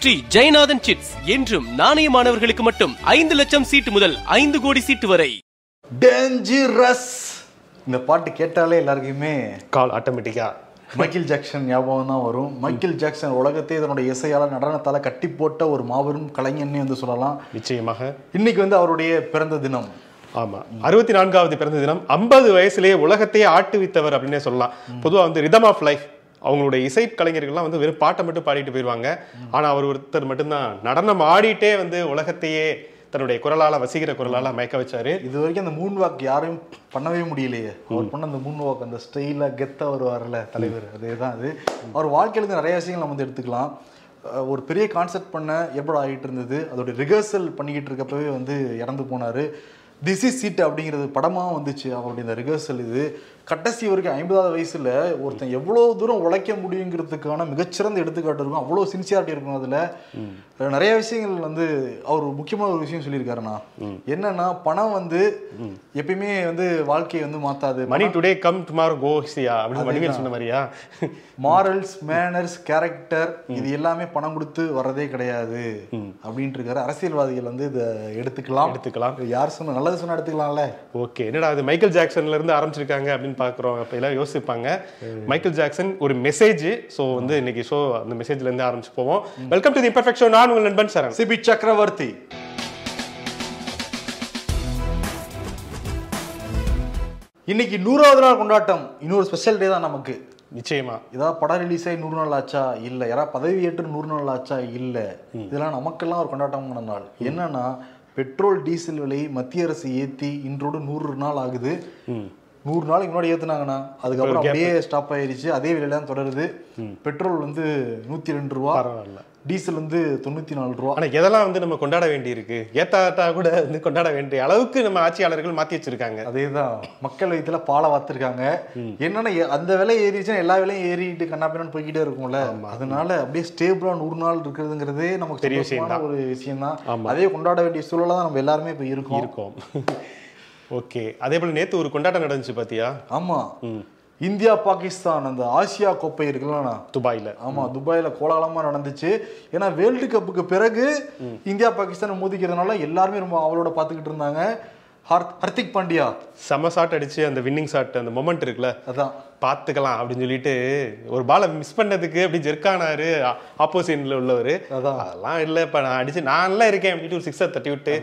Sri Jeyanathan chits என்றும் நாணயமானவர்களுக்கு மட்டும் ஐந்து லட்சம் சீட்டு முதல் ஐந்து கோடி சீட்டு வரை. டேஞ்சரஸ் இந்த பாட்டு கேட்டாலே எல்லாருக்குமே கால் ஆட்டோமேட்டிக்கா. மைக்கேல் ஜாக்சன் ஞாபகம் தான் வரும். மைக்கேல் ஜாக்சன் உலகத்தை இதனுடைய இசையால நடனத்தால கட்டி போட்ட ஒரு மாபெரும் கலைஞன்னே வந்து சொல்லலாம். நிச்சயமாக. இன்னைக்கு வந்து அவருடைய பிறந்த தினம். ஆமா. அறுபத்தி நான்காவது பிறந்த தினம் ஐம்பது வயசுலயே உலகத்தையே ஆட்டுவித்தவர் அப்படின்னே சொல்லலாம். பொதுவா வந்து ரிதம் ஆஃப் லைஃப் அவங்களுடைய இசை கலைஞர்கள்லாம் வந்து வெறும் பாட்டை மட்டும் பாடிட்டு போயிடுவாங்க ஆனா அவர் ஒருத்தர் மட்டும்தான். நடனம் ஆடிட்டே வந்து உலகத்தையே தன்னுடைய குரலால வசீகர குரலால மயக்க வச்சாரு. இது வரைக்கும் அந்த மூன் வாக் யாரையும் பண்ணவே முடியலையே. அவர் பண்ண அந்த மூன் வாக் அந்த ஸ்டைலாக கெத்தாக வருவார்ல தலைவர். அதே தான் அது. அவர் வாழ்க்கையில இருந்து நிறைய விஷயங்கள் நம்ம வந்து எடுத்துக்கலாம். ஒரு பெரிய கான்செப்ட் பண்ண ஏற்பாடு ஆகிட்டு இருந்தது? அதோட ரிஹர்சல் பண்ணிக்கிட்டு இருக்கப்பவே வந்து இறந்து போனார். திஸ் இஸ் சீட் அப்படிங்கிறது படமாக வந்துச்சு. அவருடைய இந்த ரிஹர்சல் இது. கடைசி வரைக்கும் ஐம்பதாவது வயசுல ஒருத்தன் எவ்வளோ தூரம் உழைக்க முடியுங்கிறதுக்கான மிகச்சிறந்த எடுத்துக்காட்டு இருக்கும். அவ்வளோ சின்சியாரிட்டி இருக்கும் அதில். நிறைய விஷயங்கள் வந்து அவர் முக்கியமான ஒரு விஷயம் சொல்லியிருக்காருண்ணா. என்னன்னா பணம் வந்து எப்பயுமே வந்து வாழ்க்கையை வந்து மாத்தாது. மணி டுடே கம் டுமாரோ கோசியா அப்படின்னு சொன்ன மாதிரியா? மாரல்ஸ் மேனர்ஸ் கேரக்டர் இது எல்லாமே பணம் கொடுத்து வர்றதே கிடையாது. அப்படின்ட்டு இருக்காரு அரசியல்வாதிகள் வந்து இதை எடுத்துக்கலாம். எடுத்துக்கலாம். யார் சொன்ன நல்லது சொன்னா எடுத்துக்கலாம்ல. ஓகே. என்னடா அது மைக்கேல் ஜாக்சன்ல இருந்து ஆரம்பிச்சிருக்காங்க அப்படின்னு பாக்குறோம் அப்ப எல்லாம் யோசிப்பாங்க மைக்கேல் ஜாக்சன் ஒரு மெசேஜ் சோ வந்து இன்னைக்கு ஷோ அந்த மெசேஜ்ல இருந்து ஆரம்பிச்சு போவோம் welcome to the imperfect show நான் உங்கள் நண்பன் சரண். சிபி சக்கரவர்த்தி. இன்னைக்கு நூறாவது நாள் கொண்டாட்டம். இன்னொரு ஸ்பெஷல் டே தான் நமக்கு. நிச்சயமா. ஏதாவது படம் ரிலீஸ் ஆகி நூறு நாள் ஆச்சா? இல்ல. யாராவது பதவி ஏற்று நூறு நாள் ஆச்சா? இல்ல. இதெல்லாம் நமக்கெல்லாம் ஒரு கொண்டாட்டமான நாள். என்னன்னா பெட்ரோல் டீசல் விலை மத்திய அரசு ஏத்தி இன்றோடு நூறு நாள் ஆகுது. நூறு நாளைக்கு முன்னாடி ஏத்துனாங்கண்ணா. அதுக்கப்புறம் அப்படியே ஸ்டாப் ஆயிருச்சு. அதே விலையில தான் தொடருது பெட்ரோல் வந்து நூத்தி ரெண்டு ரூபா. பரவாயில்ல. டீசல் வந்து தொண்ணூத்தி நாலு ரூபா. ஆனா எதெல்லாம் வந்து நம்ம கொண்டாட வேண்டி இருக்கு ஏத்தாட்டா கூட வந்து கொண்டாட வேண்டிய அளவுக்கு நம்ம ஆட்சியாளர்கள் மாத்தி வச்சிருக்காங்க. அதேதான். மக்கள் வயிற்றுல பாலை வாத்துருக்காங்க என்னன்னா அந்த விலை ஏறிச்சுன்னா எல்லா விலையும் ஏறிட்டு கண்ணாப்பின்னு போய்கிட்டே இருக்கும்ல. அதனால அப்படியே ஸ்டேபிளா நூறு நாள் இருக்கிறதுங்கிறதே நமக்கு பெரிய சந்தோஷமான ஒரு விஷயம் தான். அதே கொண்டாட வேண்டிய சூழலா தான் நம்ம எல்லாருமே இப்ப இருக்கோம். இருக்கோம். ஓகே. அதே போல நேத்து ஒரு கொண்டாட்டம் நடந்துச்சு பாத்தியா? ஆமா. இந்தியா பாகிஸ்தான் அந்த ஆசியா கோப்பை இருக்குல்லண்ணா துபாயில. ஆமா துபாயில கோலாகலமா நடந்துச்சு. ஏன்னா வேர்ல்டு கப்புக்கு பிறகு இந்தியா பாகிஸ்தான் மோதிக்கிறதுனால எல்லாருமே ரொம்ப அவளோட பாத்துக்கிட்டு இருந்தாங்க. ஹார்- ஹர்திக் பாண்டியா. செம ஷாட் அடிச்சு அந்த வின்னிங் ஷாட் அந்த மொமெண்ட் இருக்குல்ல? அதான். பாத்துக்கலாம் அப்படின்னு சொல்லிட்டு ஒரு பாலை மிஸ் பண்ணதுக்கு அப்படி ஜெர்க்கானாரு ஆப்போசிட்ல உள்ளவர். அதான். அதெல்லாம் இல்ல இப்ப நான் அடிச்சு நான் எல்லாம் இருக்கேன் அப்படின்ட்டு ஒரு சிக்ஸர் தட்டி விட்டு.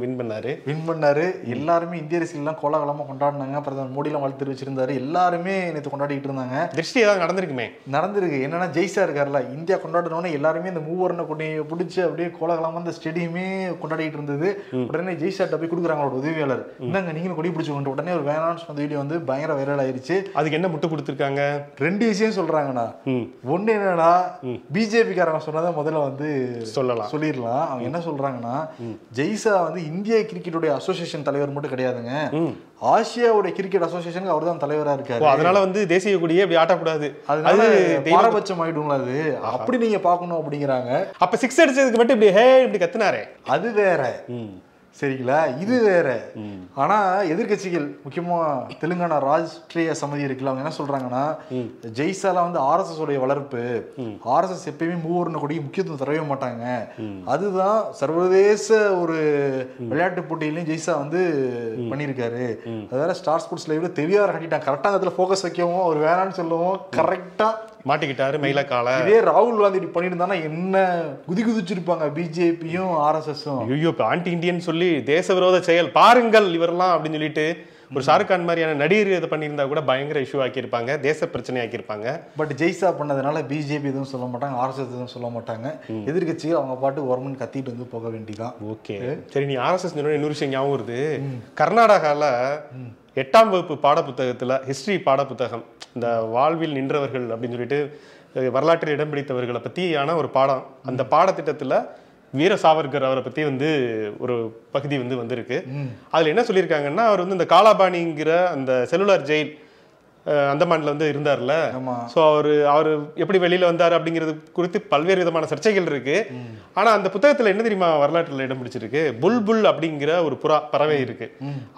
வின் பண்ணாரு. வின் பண்ணாரு. எல்லாருமே இந்திய அரசியல்லாம் கோலாகலமா கொண்டாடினாங்க. பிரதமர் மோடிலாம் வாழ்த்து தெரிவிச்சிருந்தாரு. எல்லாருமே நேற்று கொண்டாடிட்டு இருந்தாங்க. திருஷ்டி ஏதாவது நடந்திருக்குமே. நடந்திருக்கு. என்னன்னா ஜெய்சா இருக்கார்ல இந்தியா கொண்டாடணும்னு எல்லாருமே இந்த மூவர்ண கொடியை பிடிச்சி அப்படியே கோலாகலமா அந்த ஸ்டேடியமே கொண்டாடிட்டு இருந்தது. உடனே ஜெய்சாட்ட போய் கொடுக்குறாங்க அவரோட உதவியாளர் இந்தாங்க நீங்களும் கொடி பிடிச்சுக்கோங்க உடனே ஒரு வேணாம்னு சொன்ன வீடியோ வந்து பயங்கர வைரல் ஆயிருச்சு. அதுக்கு என்ன முட்டு கொடுத்துருக்காங்க. ரெண்டு விஷயம் சொல்றாங்கண்ணா. ஒண்ணு என்னன்னா பிஜேபி காரங்க சொன்னதை முதல்ல வந்து சொல்லலாம். சொல்லிடலாம். அவங்க என்ன சொல்றாங்கன்னா ஜெய்சா வந்து இந்திய கிரிக்கெட்டுடைய அசோசியேஷன் தலைவர் மட்டும் கிடையாதுங்க. ஆசியாவுடைய கிரிக்கெட் அசோசியேஷனுக்கு அவர் தான் தலைவரா ஓ இருக்காரு அதனால வந்து தேசிய கொடியே இப்படி ஆட்டக்கூடாது. அதனால பாரபட்சம் ஆயிடுங்களா அது. அப்படி நீங்க பார்க்கணும் அப்படிங்கிறாங்க. அப்ப சிக்ஸ் அடிச்சதுக்கு மட்டும் இப்படி ஹே இப்படி கத்துனாரே. அது வேற. சரிங்களா? இது வேற. ஆனா எதிர்க்கட்சிகள் முக்கியமா தெலுங்கானா ராஷ்டிரிய சமிதி இருக்குல்ல அவங்க என்ன சொல்றாங்கன்னா ஜெய்சாலா வந்து ஆர்எஸ்எஸ் உடைய வளர்ப்பு. ஆர்எஸ்எஸ் எப்பயுமே மூவர்ண கொடி முக்கியத்துவம் தரவே மாட்டாங்க. அதுதான் சர்வதேச ஒரு விளையாட்டு போட்டியிலையும் ஜெய்சா வந்து பண்ணியிருக்காரு. அதாவது ஸ்டார் ஸ்போர்ட்ஸ் லைவ்ல தெளிவாக கட்டிட்டாங்க கரெக்டாக அதில் ஃபோக்கஸ் வைக்கவும் அவர் வேணான்னு சொல்லவும் கரெக்டா மாட்டிக்கிட்டாரு மயில காலை. இதே ராகுல் காந்தி இப்படி பண்ணியிருந்தானா என்ன குதி குதிச்சிருப்பாங்க பிஜேபியும் ஆர்எஸ்எஸும் ஐயோ இப்போ ஆன்டி இந்தியன் சொல்லி. தேச விரோத செயல் பாருங்கள் இவரெல்லாம் அப்படின்னு சொல்லிட்டு ஒரு ஷாருக் கான் மாதிரியான நடிகர் இதை பண்ணியிருந்தா கூட பயங்கர இஷ்யூ ஆக்கியிருப்பாங்க தேச பிரச்சனை ஆக்கியிருப்பாங்க பட் ஜெய்சா பண்ணதுனால பிஜேபி எதுவும் சொல்ல மாட்டாங்க ஆர்எஸ்எஸ் எதுவும் சொல்ல மாட்டாங்க. எதிர்க்கட்சிகள் அவங்க பாட்டு ஒர்மன் கத்திட்டு வந்து போக வேண்டிதான் ஓகே. சரி நீ ஆர்எஸ்எஸ் இன்னொரு விஷயம் ஞாபகம் வருது. கர்நாடகால எட்டாம் வகுப்பு பாடப்புத்தகத்துல ஹிஸ்டரி பாடப்புத்தகம் இந்த வாழ்வில் நின்றவர்கள் அப்படின்னு சொல்லிட்டு வரலாற்றில் இடம் பிடித்தவர்களை பத்தியான ஒரு பாடம். அந்த பாடத்திட்டத்துல வீர சாவர்கர் அவரை பத்தி வந்து ஒரு பகுதி வந்து வந்திருக்கு. அதுல என்ன சொல்லியிருக்காங்கன்னா அவர் வந்து இந்த காலாபாணிங்கிற அந்த செல்லுலார் ஜெயில் அந்தமான்ல வந்து இருந்தார்ல. ஸோ அவர் அவர் எப்படி வெளியில வந்தார் அப்படிங்கிறது குறித்து பல்வேறு விதமான சர்ச்சைகள் இருக்கு. ஆனா அந்த புத்தகத்துல என்ன தெரியுமா வரலாற்றுல இடம் பிடிச்சிருக்கு? புல்புல் அப்படிங்கிற ஒரு புறா பறவை இருக்கு.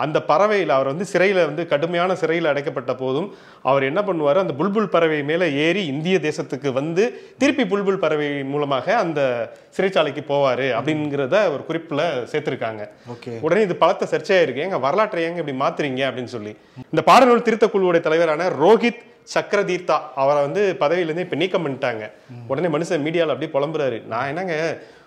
அந்த பறவையில் அவர் வந்து சிறையில வந்து கடுமையான சிறையில் அடைக்கப்பட்ட போதும் அவர் என்ன பண்ணுவார்? அந்த புல்புல் பறவை மேல ஏறி இந்திய தேசத்துக்கு வந்து திருப்பி புல்புல் பறவை மூலமாக அந்த சிறைச்சாலைக்கு போவாரு அப்படிங்கிறத ஒரு குறிப்புல சேர்த்திருக்காங்க. உடனே இது பலத்த சர்ச்சையா இருக்கு. எங்க வரலாற்றை ஏங்க இப்படி மாத்துறீங்க அப்படின்னு சொல்லி. இந்த பாடநூல் திருத்தக் குழுவுடைய தலைவரான ரோஹித் சக்கரதீர்த்தா அவரை வந்து பதவியிலேருந்து இப்போ நீக்கம் பண்ணிட்டாங்க. உடனே மனுஷன் மீடியாவில் அப்படியே புலம்புறாரு. நான் என்னங்க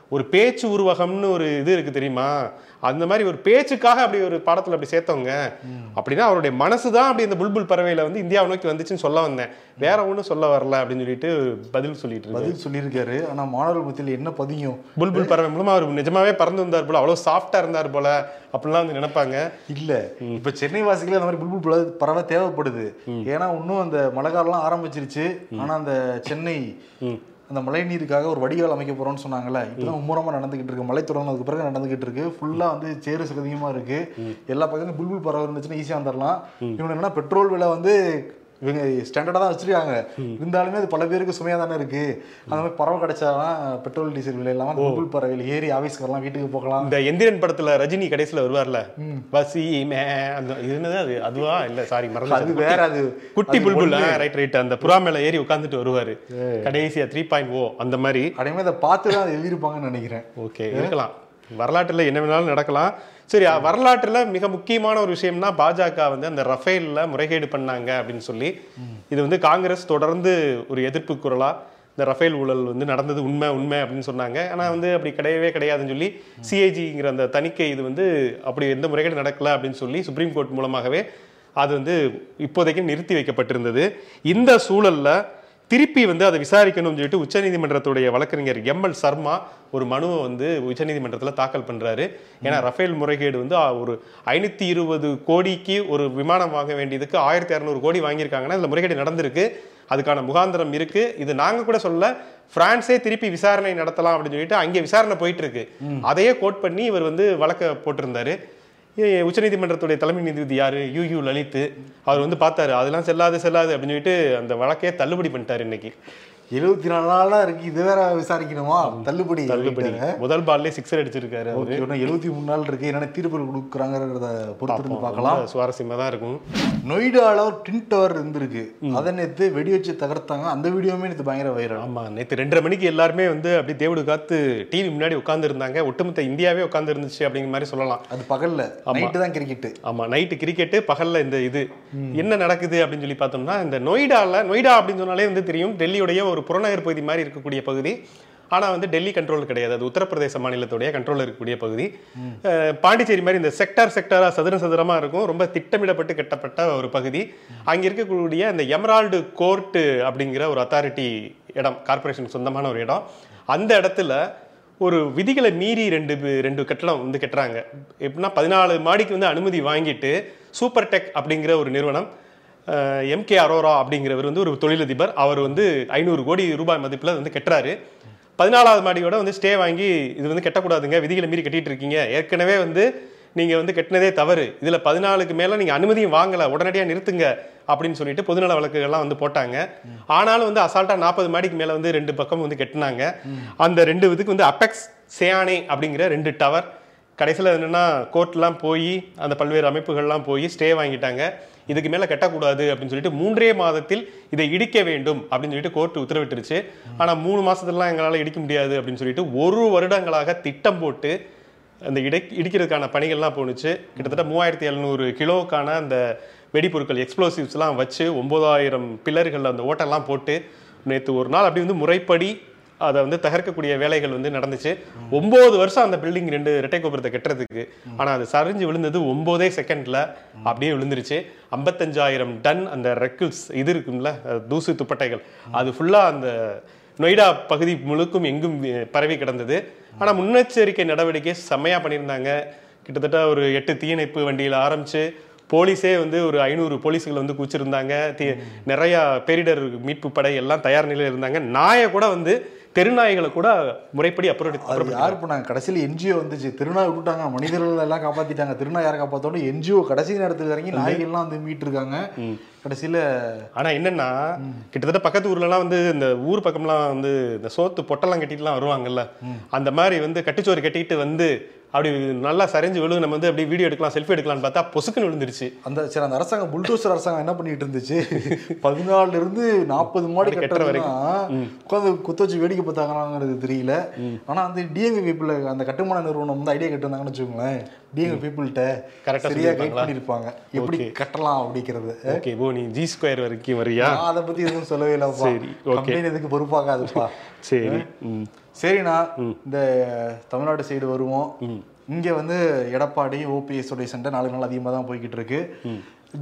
ஒரு பேச்சு உருவகம்னு ஒரு இது இருக்கு தெரியுமா? அந்த மாதிரி ஒரு பேச்சுக்காக அப்படி ஒரு பாடத்துல அப்படி சேர்த்தவங்க. அப்படின்னா அவருடைய மனசு தான் அப்படி இந்த புல்புல் பறவையில வந்து இந்தியாவை நோக்கி வந்துச்சுன்னு சொல்ல வந்தேன். வேற ஒண்ணும் சொல்ல வரல அப்படின்னு சொல்லிட்டு பதில் சொல்லிட்டு பதில் சொல்லியிருக்காரு. ஆனா மாணவர்கள் மத்தியில் என்ன பதியும்? புல்புல் பறவை மூலமா அவர் நிஜமாவே பறந்து வந்தார் போல அவ்வளவு சாஃப்டா இருந்தார் போல அப்படிலாம் வந்து நினைப்பாங்க. இல்ல. இப்ப சென்னை வாசிகளே அந்த மாதிரி புல்புல் பறவை- பறவை தேவைப்படுது. ஏன்னா இன்னும் அந்த மழை காலம்லாம் ஆரம்பிச்சிருச்சு. ஆனா அந்த சென்னை அந்த மழை நீருக்காக ஒரு வடிகால் அமைக்க போறோம்னு சொன்னாங்கல்ல இப்பதான் மும்முரமா நடந்துகிட்டு இருக்கு. மழை தொடங்கினதுக்கு பிறகு நடந்துகிட்டு இருக்கு. ஃபுல்லா வந்து சேறு சகதியமா இருக்கு. எல்லா பக்கத்துலயும் புல்புல் பறவை இருந்துச்சுன்னா ஈஸியா வந்துடலாம் இவங்க என்னன்னா பெட்ரோல் விலை வந்து இவங்க ஸ்டாண்டர்டாக தான் வச்சிருக்காங்க. இருந்தாலுமே அது பல பேருக்கு சுமையாக தானே இருக்கு. அந்த மாதிரி பறவை கிடைச்சாதான் பெட்ரோல் டீசல் விலை இல்லாமல் புல்புல் பறவையில் ஏறி ஆஃபீஸ்க்கு வரலாம் வீட்டுக்கு போகலாம். இந்த எந்திரன் படத்துல ரஜினி கடைசியில வருவார்ல? வசி மே அந்த என்னது அது? அதுவா? இல்ல சாரி அது மறந்து வேற அது. குட்டி அது புல்புல். ரைட் ரைட் அந்த புறா மேல ஏறி உட்கார்ந்துட்டு வருவாரு. கடைசியா த்ரீ பாயிண்ட் ஓ அந்த மாதிரி. அதே இதை பார்த்து தான் எழுதியிருப்பாங்கன்னு நினைக்கிறேன். ஓகே இருக்கலாம். வரலாற்றுல என்ன வேணாலும் நடக்கலாம். சரி வரலாற்றில் மிக முக்கியமான ஒரு விஷயம்னா பாஜக வந்து அந்த ரஃபேலில் முறைகேடு பண்ணாங்க அப்படின்னு சொல்லி இது வந்து காங்கிரஸ் தொடர்ந்து ஒரு எதிர்ப்பு குரலாக இந்த ரஃபேல் ஊழல் வந்து நடந்தது உண்மை உண்மை அப்படின்னு சொன்னாங்க. ஆனால் வந்து அப்படி கிடையவே கிடையாதுன்னு சொல்லி சிஐஜிங்கிற அந்த தணிக்கை இது வந்து அப்படி எந்த முறைகேடு நடக்கலை அப்படின்னு சொல்லி சுப்ரீம் கோர்ட் மூலமாகவே அது வந்து இப்போதைக்கு நிறுத்தி வைக்கப்பட்டிருந்தது. இந்த சூழலில் திருப்பி வந்து அதை விசாரிக்கணும்னு சொல்லிட்டு உச்சநீதிமன்றத்துடைய வழக்கறிஞர் எம் எல் சர்மா ஒரு மனுவை வந்து உச்சநீதிமன்றத்தில் தாக்கல் பண்றாரு. ஏன்னா ரஃபேல் முறைகேடு வந்து ஒரு ஐநூத்தி இருபது கோடிக்கு ஒரு விமானம் வாங்க வேண்டியதுக்கு ஆயிரத்தி இரநூறு கோடி வாங்கியிருக்காங்கன்னா இதுல முறைகேடு நடந்திருக்கு. அதுக்கான முகாந்திரம் இருக்கு. இது நாங்க கூட சொல்ல பிரான்ஸே திருப்பி விசாரணை நடத்தலாம் அப்படின்னு சொல்லிட்டு அங்கே விசாரணை போயிட்டு இருக்கு. அதையே கோட் பண்ணி இவர் வந்து வழக்க போட்டிருந்தாரு. உச்சநீதிமன்றத்துடைய தலைமை நீதிபதி யாரு? யூ யூ லலித் அவர் வந்து பார்த்தாரு அதெல்லாம் செல்லாது செல்லாது அப்படின்னு சொல்லிட்டு அந்த வழக்கையே தள்ளுபடி பண்ணிட்டார் இன்னைக்கு. எழுபத்தி நாலு நாளா இருக்கு. இது வேற விசாரிக்கணுமா? தள்ளுபடி தள்ளுபடி. முதல் பால்லே சிக்ஸர் அடிச்சிருக்காரு ஓகே இன்னும் எழுபத்தி மூணு நாள் இருக்கு. என்னென்ன தீர்ப்புகள் கொடுக்குறாங்கிறத பொறுத்திருந்து பார்க்கலாம். சுவாரஸ்யமா தான் இருக்கும். நொய்டால ஒரு டின் டவர் இருந்திருக்கு. அதை நேத்து வெடி வச்சு தகர்த்தாங்க. அந்த வீடியோமே நேத்து பயங்கர வைரல். ஆமா நேத்து ரெண்டரை மணிக்கு எல்லாருமே வந்து அப்படியே தேவடு காத்து டிவி முன்னாடி உட்கார்ந்து இருந்தாங்க ஒட்டுமொத்த இந்தியாவே உட்கார்ந்து இருந்துச்சு அப்படிங்கிற மாதிரி சொல்லலாம். அது பகல்ல. நைட்டு தான் கிரிக்கெட் ஆமா நைட்டு கிரிக்கெட்டு பகல்ல இந்த இது. என்ன நடக்குது அப்படின்னு சொல்லி பார்த்தோம்னா இந்த நொய்டால நொய்டா அப்படின்னு சொன்னாலே வந்து தெரியும். டெல்லியுடைய ஒரு புறநகர் பகுதி மாதிரி இருக்கக்கூடிய பகுதி. ஆனா வந்து டெல்லி கண்ட்ரோல் கிடையாது. அது உத்தரப்பிரதேச மாநிலத்துடைய கண்ட்ரோல் இருக்கக்கூடிய பகுதி. பாண்டிச்சேரி மாதிரி இந்த செக்டார் செக்டாரா சதுர சதுரமா இருக்கும். ரொம்ப திட்டமிடப்பட்டு கட்டப்பட்ட ஒரு பகுதி. அங்க இருக்கக்கூடிய இந்த எமரால்டு கோர்ட் அப்படிங்கிற ஒரு அத்தாரிட்டி இடம் கார்ப்பரேஷன் சொந்தமான ஒரு இடம். அந்த இடத்துல ஒரு விதிகளை மீறி ரெண்டு ரெண்டு கட்டடம் வந்து கட்டுறாங்க. எப்படின்னா பதினாலு மாடிக்கு வந்து அனுமதி வாங்கிட்டு சூப்பர் டெக் அப்படிங்கிற ஒரு நிறுவனம் எம்கே அரோரா அப்படிங்கிறவர் வந்து ஒரு தொழிலதிபர். அவர் வந்து ஐநூறு கோடி ரூபாய் மதிப்பில் வந்து கட்டுறாரு. பதினாலாவது மாடியோட வந்து ஸ்டே வாங்கி இது வந்து கட்டக்கூடாதுங்க விதிகளை மீறி கட்டிட்டு இருக்கீங்க ஏற்கனவே வந்து நீங்க வந்து கட்டினதே தவறு. இதுல பதினாலுக்கு மேல நீங்க அனுமதியும் வாங்கல உடனடியா நிறுத்துங்க அப்படின்னு சொல்லிட்டு பொதுநல வழக்குகள்லாம் வந்து போட்டாங்க. ஆனாலும் வந்து அசால்ட்டா நாற்பது மாடிக்கு மேல வந்து ரெண்டு பக்கம் வந்து கட்டினாங்க. அந்த ரெண்டு இதுக்கு வந்து அபெக்ஸ் சேயானே அப்படிங்கிற ரெண்டு டவர் கடைசியில் என்னென்னா கோர்ட்லாம் போய் அந்த பல்வேறு அமைப்புகள்லாம் போய் ஸ்டே வாங்கிட்டாங்க. இதுக்கு மேலே கட்டக்கூடாது அப்படின்னு சொல்லிட்டு மூன்றே மாதத்தில் இதை இடிக்க வேண்டும் அப்படின்னு சொல்லிட்டு கோர்ட் உத்தரவிட்டுருச்சு. ஆனால் மூணு மாதத்துலலாம் எங்களால் இடிக்க முடியாது அப்படின்னு சொல்லிட்டு ஒரு வருடங்களாக திட்டம் போட்டு அந்த இடை இடிக்கிறதுக்கான பணிகள்லாம் போணுச்சு. கிட்டத்தட்ட மூவாயிரத்தி எழுநூறு கிலோவுக்கான அந்த வெடிப்பொருட்கள் எக்ஸ்ப்ளோசிவ்ஸ்லாம் வச்சு ஒம்பதாயிரம் பில்லர்கள் அந்த ஓட்டெல்லாம் போட்டு நேற்று ஒரு நாள் அப்படி வந்து முறைப்படி அதை வந்து தகர்க்கக்கூடிய வேலைகள் வந்து நடந்துச்சு. ஒன்பது வருஷம் அந்த பில்டிங் ரெண்டு இரட்டை கோபுரத்தை கட்டுறதுக்கு. ஆனால் அது சரிஞ்சு விழுந்தது ஒம்போதே செகண்டில் அப்படியே விழுந்துருச்சு. ஐம்பத்தஞ்சாயிரம் டன் அந்த ரெக்கிள்ஸ் இது இருக்கும்ல தூசு துப்பட்டைகள். அது ஃபுல்லாக அந்த நொய்டா பகுதி முழுக்கும் எங்கும் பரவி கிடந்தது. ஆனால் முன்னெச்சரிக்கை நடவடிக்கை செம்மையாக பண்ணியிருந்தாங்க. கிட்டத்தட்ட ஒரு எட்டு தீயணைப்பு வண்டியில் ஆரம்பித்து போலீஸே வந்து ஒரு ஐநூறு போலீஸ்கள் வந்து கூச்சிருந்தாங்க தி- நிறையா பேரிடர் மீட்பு படை எல்லாம் தயார் நிலையில் இருந்தாங்க. நாயை கூட வந்து தெருநாய்களை கூட முறைப்படி அப்புறம் யார் பண்ணாங்க கடைசியில் என்ஜிஓ வந்துச்சு. திருநாய் விட்டுட்டாங்க. மனிதர்கள் எல்லாம் காப்பாத்திட்டாங்க. திருநாய் யாரை காப்பாத்தோட என்ஜிஓ கடைசி நேரத்தில் இறங்கி நாய்கள்லாம் வந்து மீட்டு இருக்காங்க. கடைசியில ஆனா என்னன்னா கிட்டத்தட்ட பக்கத்து ஊர்லலாம் வந்து இந்த ஊர் பக்கம்லாம் வந்து இந்த சோத்து பொட்டெல்லாம் கட்டிட்டுலாம் வருவாங்கல்ல. அந்த மாதிரி வந்து கட்டுச்சோறு கட்டிட்டு வந்து அப்படி நல்லா சரிஞ்சு விழுந்து நம்ம வந்து அப்படி வீடியோ எடுக்கலாம் செல்ஃபி எடுக்கலாம்னு பார்த்தா பொசுக்குன்னு விழுந்துருச்சு. அந்த சரி அந்த அரசாங்கம் புல்டோசர் அரசாங்கம் என்ன பண்ணிட்டு இருந்துச்சு பதினாலுல இருந்து நாற்பது மாடி கட்டுற கட்டுறதுனா உட்காந்து குத்த வச்சு வேடிக்கை பார்த்தாங்களாங்கிறது தெரியல. ஆனா வந்து டிஎம்ஏ பீப்புள் அந்த கட்டுமான நிறுவனம் வந்து ஐடியா கட்டுனாங்கன்னு வச்சுக்கோங்களேன். டிஎம்ஏ பீப்புள்கிட்ட Correct ஆ சரியா கைட்? பண்ணிருப்பாங்க எப்படி கட்டலாம் அப்படிங்கிறது? ஓகே ஓ நீ ஜி ஸ்கொயர் வரைக்கும் வரியா? அதை பத்தி எதுவும் சொல்லவே இல்லப்பா. சரி. கம்பெனி எதுக்கு பொறுப்பாகாதுப்பா சரி சரிண்ணா இந்த தமிழ்நாடு சைடு வருவோம். இங்க வந்து எடப்பாடி ஓபிஎஸ் உடைய சண்டை நாலு நாள் அதிகமாக தான் போய்கிட்டு இருக்கு.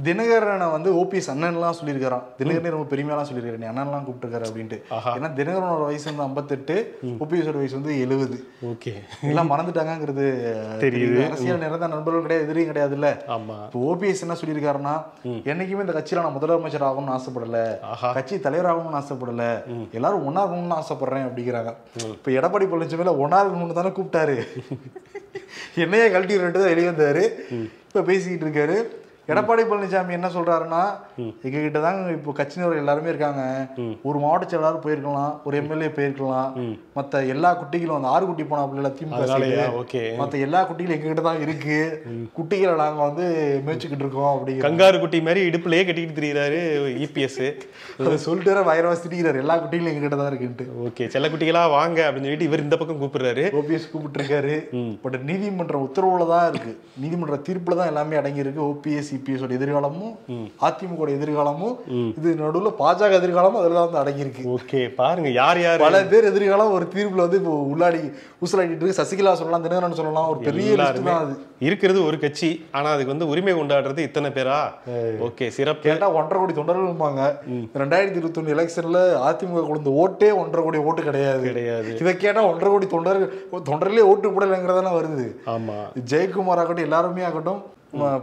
தினகரனை வந்து ஓபிஎஸ் அண்ணன்லாம் சொல்லியிருக்காராம் தினகரனே ரொம்ப பெருமையாலாம் சொல்லியிருக்காரு. நீ அண்ணன்லாம் கூப்பிட்டுருக்காரு அப்படின்ட்டு. ஏன்னா தினகரனோட வயசு வந்து ஐம்பத்தெட்டு ஓபிஎஸோட வயசு வந்து எழுபது ஓகே. எல்லாம் மறந்துட்டாங்கங்கிறது தெரியுது. அரசியல் நிறந்த நண்பர்கள் கிடையாது எதிரியும் கிடையாது இல்ல ஆமா. இப்போ ஓபிஎஸ் என்ன சொல்லியிருக்காருன்னா என்னைக்குமே இந்த கட்சியில நான் முதலமைச்சர் ஆகணும்னு ஆசைப்படல. கட்சி தலைவர் ஆகணும்னு ஆசைப்படல. எல்லாரும் ஒன்னா இருக்கணும்னு ஆசைப்படுறேன் அப்படிங்கிறாங்க. இப்போ எடப்பாடி பழனிசாமியில ஒன்னா இருக்கணும்னு தானே கூப்பிட்டாரு. என்னையே கழட்டி ரெண்டு தான் வெளியே வந்தாரு. இப்ப பேசிக்கிட்டு இருக்காரு. எடப்பாடி பழனிசாமி என்ன சொல்றாருன்னா எங்க கிட்ட தாங்க இப்போ கட்சியினர் எல்லாருமே இருக்காங்க. ஒரு மாவட்ட செயலாளர் போயிருக்கலாம் ஒரு எம்எல்ஏ போயிருக்கலாம். மத்த எல்லா குட்டிகளும் அந்த ஆறு குட்டி போனா பிள்ளை திமுக மத்த எல்லா குட்டிகளும் எங்க கிட்ட தான் இருக்கு குட்டிகளை நாங்க வந்து மேய்ச்சிக்கிட்டு இருக்கோம் அப்படிங்கிற கங்காரு குட்டி மாதிரி இடுப்புலயே கட்டிக்கிட்டு திரியிறாரு இபிஎஸ் அதை சொல்லிட்டு வைரவா திட்டிக்கிறாரு எல்லா குட்டிகளும் எங்க கிட்ட தான் இருக்குன்ட்டு. ஓகே செல்ல குட்டிகளா வாங்க அப்படின்னு சொல்லிட்டு இவர் இந்த பக்கம் கூப்பிடுறாரு. ஓபிஎஸ் கூப்பிட்டு இருக்காரு பட் நீதிமன்ற உத்தரவுல தான் இருக்கு. நீதிமன்ற தீர்ப்புல தான் எல்லாமே அடங்கி இருக்கு ஓபிஎஸ் சிபிஎஸ் எதிர்காலமும் அதிமுக எதிர்காலமும் இது நடுவுல பாஜக எதிர்காலமும் அதுல வந்து அடங்கி இருக்கு ஓகே பாருங்க யார் யார்? பல பேர் எதிர்காலம் ஒரு தீர்ப்புல வந்து இப்போ உள்ளாடி ஊசலாடிட்டு இருக்கு. சசிகலா சொல்லலாம் தினகரன் சொல்லலாம் ஒரு பெரிய தான் அது. இருக்கிறது ஒரு கட்சி ஆனா அதுக்கு வந்து உரிமை கொண்டாடுறது இத்தனை பேரா? ஓகே சிறப்பு. கேட்டா ஒன்றரை கோடி தொண்டர்கள் இருப்பாங்க. ரெண்டாயிரத்தி இருபத்தி ஒண்ணு எலெக்ஷன்ல அதிமுக கொடுத்த ஓட்டே ஒன்றரை கோடி ஓட்டு கிடையாது. கிடையாது. இதை கேட்டா ஒன்றரை கோடி தொண்டர்கள் தொண்டர்களே ஓட்டு போடலைங்கிறதான வருது. ஆமா. ஜெயக்குமார் ஆகட்டும் எல்லாருமே ஆகட்டும்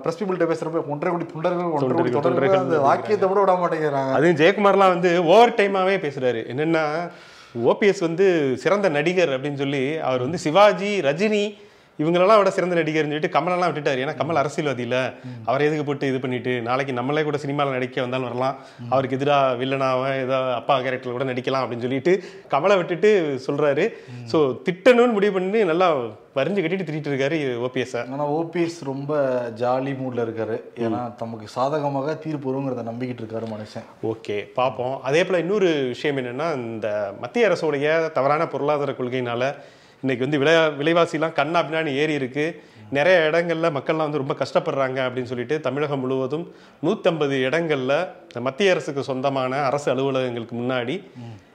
பிரஸ் பீப்புள்கிட்ட பேசுறப்ப ஒன்றரை கோடி தொண்டர்கள் ஒன்றரை கோடி தொண்டர்கள், அந்த வாக்கியத்தை கூட விட மாட்டேங்கிறாங்க. அதுவும் ஜெயக்குமார்லாம் வந்து ஓவர் டைமாவே பேசுறாரு. என்னன்னா ஓபிஎஸ் வந்து சிறந்த நடிகர் அப்படின்னு சொல்லி அவர் வந்து சிவாஜி ரஜினி இவங்களெல்லாம் விட சிறந்த நடிகர்னு சொல்லிட்டு கமலெல்லாம் விட்டுட்டாரு. ஏன்னா கமல் அரசியல்வாதி இல்ல அவரை எதுக்கு போட்டு இது பண்ணிட்டு? நாளைக்கு நம்மளே கூட சினிமாவில் நடிக்க வந்தாலும் வரலாம். அவருக்கு எதிராக வில்லனாவ ஏதோ அப்பா கேரக்டர்ல கூட நடிக்கலாம் அப்படின்னு சொல்லிட்டு கமலை விட்டுட்டு சொல்றாரு. ஸோ திட்டணும்னு முடிவு பண்ணி நல்லா வரிஞ்சு கட்டிட்டு திட்டிட்டு இருக்காரு ஓபிஎஸ் ஆனா ஓபிஎஸ் ரொம்ப ஜாலி மூட்ல இருக்காரு. ஏன்னா தமக்கு சாதகமாக தீர்ப்பு வருங்கிறத நம்பிக்கிட்டு இருக்காரு மனுஷன். ஓகே பார்ப்போம் அதே போல் இன்னொரு விஷயம் என்னன்னா இந்த மத்திய அரசுடைய தவறான பொருளாதார கொள்கையினால இன்னைக்கு வந்து விலை விலைவாசிலாம் கண்ணா பின்னாடி ஏறி இருக்கு. நிறைய இடங்கள்ல மக்கள்லாம் வந்து ரொம்ப கஷ்டப்படுறாங்க அப்படின்னு சொல்லிட்டு தமிழகம் முழுவதும் நூற்றம்பது இடங்கள்ல மத்திய அரசுக்கு சொந்தமான அரசு அலுவலகங்களுக்கு முன்னாடி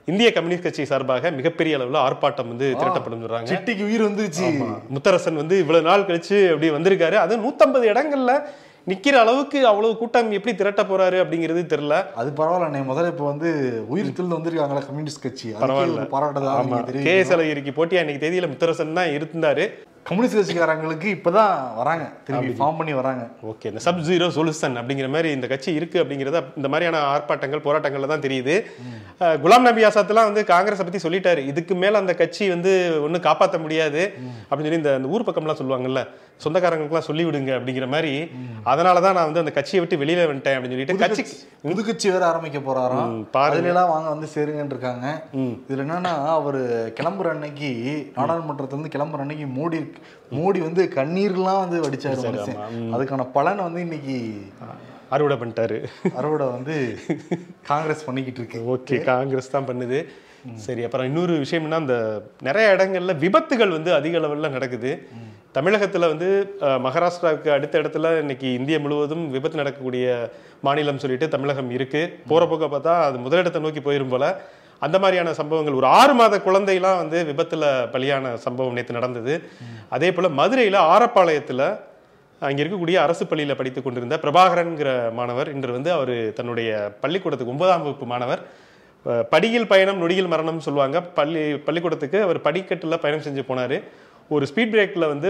இந்திய கம்யூனிஸ்ட் கட்சி சார்பாக மிகப்பெரிய அளவில் ஆர்ப்பாட்டம் வந்து திரட்டப்படும் சொல்றாங்க. சிட்டிக்கு உயிர் வந்துருச்சு. முத்தரசன் வந்து இவ்வளவு நாள் கழிச்சு அப்படி வந்திருக்காரு. அது நூத்தம்பது இடங்கள்ல நிக்கிற அளவுக்கு அவ்வளவு கூட்டம் எப்படி திரட்ட போறாரு அப்படிங்கிறது தெரியல. அது பரவாயில்ல முதல்ல இப்ப வந்து உயிர் திருந்து வந்திருக்காங்களா கம்யூனிஸ்ட் கட்சி. பரவாயில்ல. பாராட்டதான் கேஎஸ் அழகிரிக்கு போட்டியா இன்னைக்கு தேதியில முத்தரசன் தான் இருந்தாரு. கம்யூனிஸ்ட் கட்சிக்காரங்களுக்கு இப்பதான் வராங்க. திரும்பி ஃபார்ம் பண்ணி வராங்க. ஓகே இந்த சப் ஜீரோ சொல்யூஷன் அப்படிங்கிற மாதிரி இந்த கட்சி இருக்கு அப்படிங்கிறத இந்த மாதிரியான ஆர்ப்பாட்டங்கள் போராட்டங்கள்ல தான் தெரியுது. குலாம் நபி ஆசாத்லாம் வந்து காங்கிரஸை பத்தி சொல்லிட்டாரு. இதுக்கு மேல அந்த கட்சி வந்து ஒன்றும் காப்பாற்ற முடியாது அப்படின்னு சொல்லி இந்த ஊர் பக்கம்லாம் சொல்லுவாங்கல்ல சொந்தக்காரங்களுக்குலாம் சொல்லி விடுங்க அப்படிங்கிற மாதிரி. அதனால தான் நான் வந்து அந்த கட்சியை விட்டு வெளியில வந்துட்டேன் அப்படின்னு சொல்லிட்டு கட்சி புது கட்சி வேற ஆரம்பிக்க போறாராம். ம், பாருங்க. அதுல எல்லாம் வாங்க வந்து சேருங்கன்னு இருக்காங்க. இதுல என்னன்னா அவரு கிளம்புற அன்னைக்கு நாடாளுமன்றத்துல இருந்து கிளம்புற அன்னைக்கு மோடி மோடி வந்து கண்ணீர்லாம் வந்து வடிச்சாரு மனுஷன். அதுக்கான பலனை வந்து இன்னைக்கு அறுவடை பண்ணிட்டாரு. அறுவடை வந்து காங்கிரஸ் பண்ணிக்கிட்டு இருக்கு. ஓகே காங்கிரஸ் தான் பண்ணுது. சரி அப்புறம் இன்னொரு விஷயம்னா இந்த நிறைய இடங்கள்ல விபத்துகள் வந்து அதிக அளவில் நடக்குது. தமிழகத்துல வந்து மகாராஷ்டிராவுக்கு அடுத்த இடத்துல இன்னைக்கு இந்தியா முழுவதும் விபத்து நடக்கக்கூடிய மாநிலம் சொல்லிட்டு தமிழகம் இருக்கு. போற போக்க பார்த்தா அது முதலிடத்தை நோக்கி போயிரும் போல. அந்த மாதிரியான சம்பவங்கள். ஒரு ஆறு மாத குழந்தைலாம் வந்து விபத்தில் பலியான சம்பவம் நேற்று நடந்தது. அதே போல் மதுரையில் ஆரப்பாளையத்தில் அங்கே இருக்கக்கூடிய அரசு பள்ளியில் படித்து கொண்டிருந்த பிரபாகரன்கிற மாணவர் இன்று வந்து அவர் தன்னுடைய பள்ளிக்கூடத்துக்கு ஒன்பதாம் வகுப்பு மாணவர். படியில் பயணம் நொடியில் மரணம் சொல்லுவாங்க. பள்ளி பள்ளிக்கூடத்துக்கு அவர் படிக்கட்டில் பயணம் செஞ்சு போனார். ஒரு ஸ்பீட் பிரேக்கில் வந்து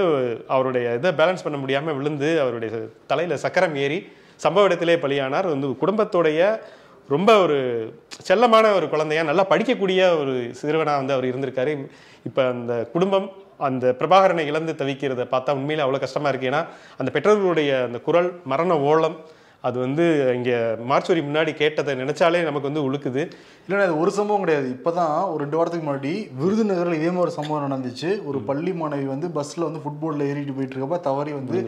அவருடைய இதை பேலன்ஸ் பண்ண முடியாமல் விழுந்து அவருடைய தலையில் சக்கரம் ஏறி சம்பவ இடத்திலே பலியானார். வந்து குடும்பத்தோடைய ரொம்ப ஒரு செல்லமான ஒரு குழந்தையா நல்லா படிக்கக்கூடிய ஒரு சிறுவனாக வந்து அவர் இருந்திருக்காரு. இப்போ அந்த குடும்பம் அந்த பிரபாகரனை இழந்து தவிக்கிறத பார்த்தா உண்மையில் அவ்வளோ கஷ்டமாக இருக்கு. ஏன்னா அந்த பெற்றோர்களுடைய அந்த குரல் மரண ஓலம் அது வந்து இங்க மார்ச்சுவரி முன்னாடி கேட்டதை நினைச்சாலே நமக்கு வந்து உழுக்குது. இல்லைண்ணா இது ஒரு சம்பவம் கிடையாது. இப்பதான் ஒரு ரெண்டு வாரத்துக்கு முன்னாடி விருதுநகர்ல இதே மாதிரி ஒரு சம்பவம் நடந்துச்சு. ஒரு பள்ளி மாணவி வந்து பஸ்ல வந்து ஃபுட்பால்ல ஏறிட்டு போயிட்டு இருக்கப்ப தவறி வந்து.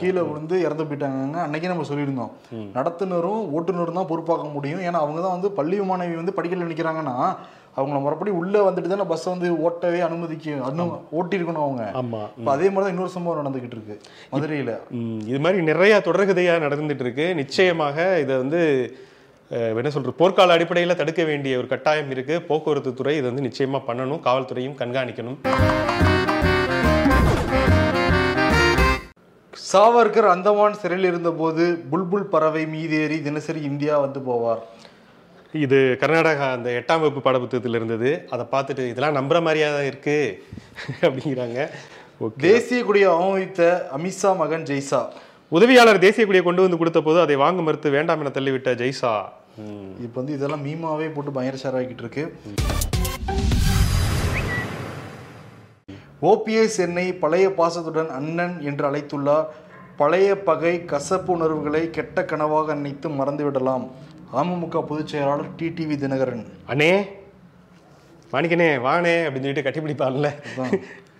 கீழே விழுந்து இறந்து போயிட்டாங்க அன்னைக்கே நம்ம சொல்லியிருந்தோம். நடத்துனரும் ஓட்டுநரும் தான் பொறுப்பாக்க முடியும். ஏன்னா அவங்க தான் வந்து பள்ளி மாணவி வந்து படிக்கல நிற்கிறாங்கன்னா அவங்கள மறுபடி உள்ள வந்துட்டு தானே பஸ் வந்து ஓட்டவே அனுமதிக்க அனு ஓட்டியிருக்கணும் அவங்க. ஆமா. இப்போ அதே மாதிரி தான் இன்னொரு சம்பவம் நடந்துகிட்டு இருக்கு. மதுரையில. இது மாதிரி நிறைய தொடர்கதையா நடந்துட்டு இருக்கு. நிச்சயமாக இதை வந்து என்ன சொல்றது போர்க்கால அடிப்படையில் தடுக்க வேண்டிய ஒரு கட்டாயம் இருக்கு. போக்குவரத்து துறை இதை வந்து நிச்சயமா பண்ணணும். காவல்துறையும் கண்காணிக்கணும். சாவர்கர் அந்தமான் சிறையில் இருந்தபோது புல்புல் பறவை மீதேறி தினசரி இந்தியா வந்து போவார். இது கர்நாடகா அந்த எட்டாம் வகுப்பு பாடப்புத்தகத்தில் இருந்தது. அதை பார்த்துட்டு இதெல்லாம் நம்புற மாதிரியா தான் இருக்கு? அப்படிங்கிறாங்க. ஓகே. தேசிய கொடியை அவமதித்த அமித்ஷா மகன் ஜெய்சா உதவியாளர் தேசிய கொடியை கொண்டு வந்து கொடுத்த போது அதை வாங்க மறுத்து வேண்டாம் என தள்ளிவிட்ட ஜெய்சா. இப்போ வந்து இதெல்லாம் மீமாவே போட்டு பயங்கர ஷேர் ஆகிட்டு இருக்கு. ஓபிஎஸ் என்னை பழைய பாசத்துடன் அண்ணன் என்று அழைத்துள்ளார். பழைய பகை கசப்பு உணர்வுகளை கெட்ட கனவாக நினைத்து மறந்துவிடலாம். அமமுக பொதுச் செயலாளர் டிடிவி தினகரன். அண்ணே மாணிக்கனே வாணே அப்படின்னு சொல்லிட்டு கட்டிப்பிடிப்பான்ல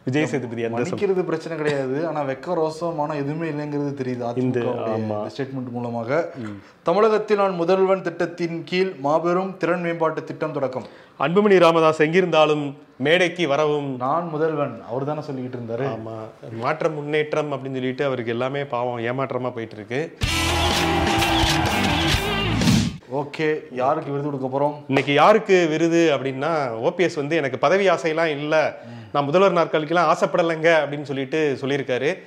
விஜய் சேதுபதி மன்னிக்கிறது பிரச்சனை கிடையாது. ஆனா வெக்க ரோசமான எதுவுமே இல்லைங்கிறது தெரியுது. அதிமுக ஸ்டேட்மெண்ட் மூலமாக. தமிழகத்தில் நான் முதல்வன் திட்டத்தின் கீழ் மாபெரும் திறன் மேம்பாட்டு திட்டம் தொடக்கம். அன்புமணி ராமதாஸ் எங்கிருந்தாலும் மேடைக்கு வரவும். நான் முதல்வன். அவர் தானே சொல்லிக்கிட்டு இருந்தாரு. ஆமா. மாற்றம் முன்னேற்றம் அப்படின்னு சொல்லிட்டு அவருக்கு எல்லாமே பாவம் ஏமாற்றமா போயிட்டு இருக்கு. ஓகே யாருக்கு விருது கொடுக்க போறோம்? இன்னைக்கு யாருக்கு விருது அப்படின்னா ஓபிஎஸ் வந்து எனக்கு பதவி ஆசையெல்லாம் இல்லை. நான் முதல்வர் நாற்காலிக்கெல்லாம் ஆசைப்படலைங்க அப்படின்னு சொல்லிட்டு சொல்லியிருக்காரு.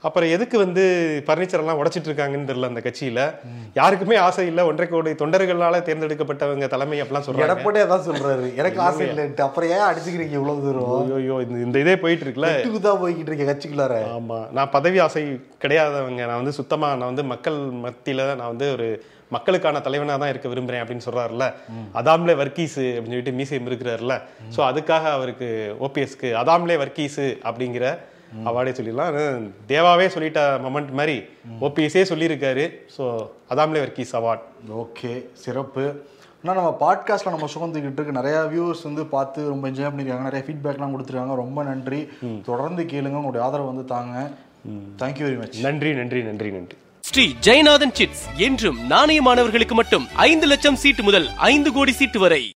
அப்புறம் எதுக்கு வந்து பர்னிச்சர் எல்லாம் உடைச்சிட்டு இருக்காங்கன்னு தெரியல அந்த கட்சியில. யாருக்குமே ஆசை இல்லை. ஒன்றரை கோடி தொண்டர்களால தேர்ந்தெடுக்கப்பட்டவங்க தலைமை அப்படிலாம் சொல்றாங்க. எடப்பாடி அதான் சொல்றாரு. எனக்கு ஆசை இல்லைன்ட்டு. அப்புறம் ஏன் அடிச்சுக்கிறீங்க இவ்வளவு தூரம்? ஐயோ இந்த இந்த இதே போயிட்டு இருக்குல்ல. தான் போய்கிட்டு இருக்கேன் கட்சிக்குள்ளார? ஆமா. நான் பதவி ஆசை கிடையாதவங்க. நான் வந்து சுத்தமா நான் வந்து மக்கள் மத்தியில நான் வந்து ஒரு மக்களுக்கான தலைவனா தான் இருக்க விரும்புறேன் அப்படின்னு சொல்றாருல்ல. அதாம்லே வர்க்கீஸ் அப்படின்னு சொல்லிட்டு மீசை இருக்கிறாருல சோ அதுக்காக அவருக்கு ஓபிஎஸ்க்கு அதாம்லே வர்க்கீஸ் அப்படிங்கிற அவார்டே சொல்லிடலாம். தேவாவே சொல்லிட்ட மொமெண்ட் மாதிரி ஓபிஎஸ்ஸே சொல்லியிருக்காரு. ஸோ அதாம்லே வர்க்கீஸ் அவார்ட். ஓகே சிறப்பு. ஆனால் நம்ம பாட்காஸ்ட்டில் நம்ம சுகந்துக்கிட்டு இருக்கு நிறையா வியூவர்ஸ் வந்து பார்த்து ரொம்ப என்ஜாய் பண்ணியிருக்காங்க நிறைய ஃபீட்பேக்லாம் கொடுத்துருக்காங்க. ரொம்ப நன்றி. தொடர்ந்து கேளுங்க. உங்களுடைய ஆதரவு வந்து தாங்க. தேங்க்யூ வெரி மச் நன்றி நன்றி நன்றி நன்றி. ஸ்ரீ ஜெயநாதன் சிட்ஸ் என்றும் நாணயமானவர்களுக்கு மட்டும் ஐந்து லட்சம் சீட்டு முதல் ஐந்து கோடி சீட்டு வரை.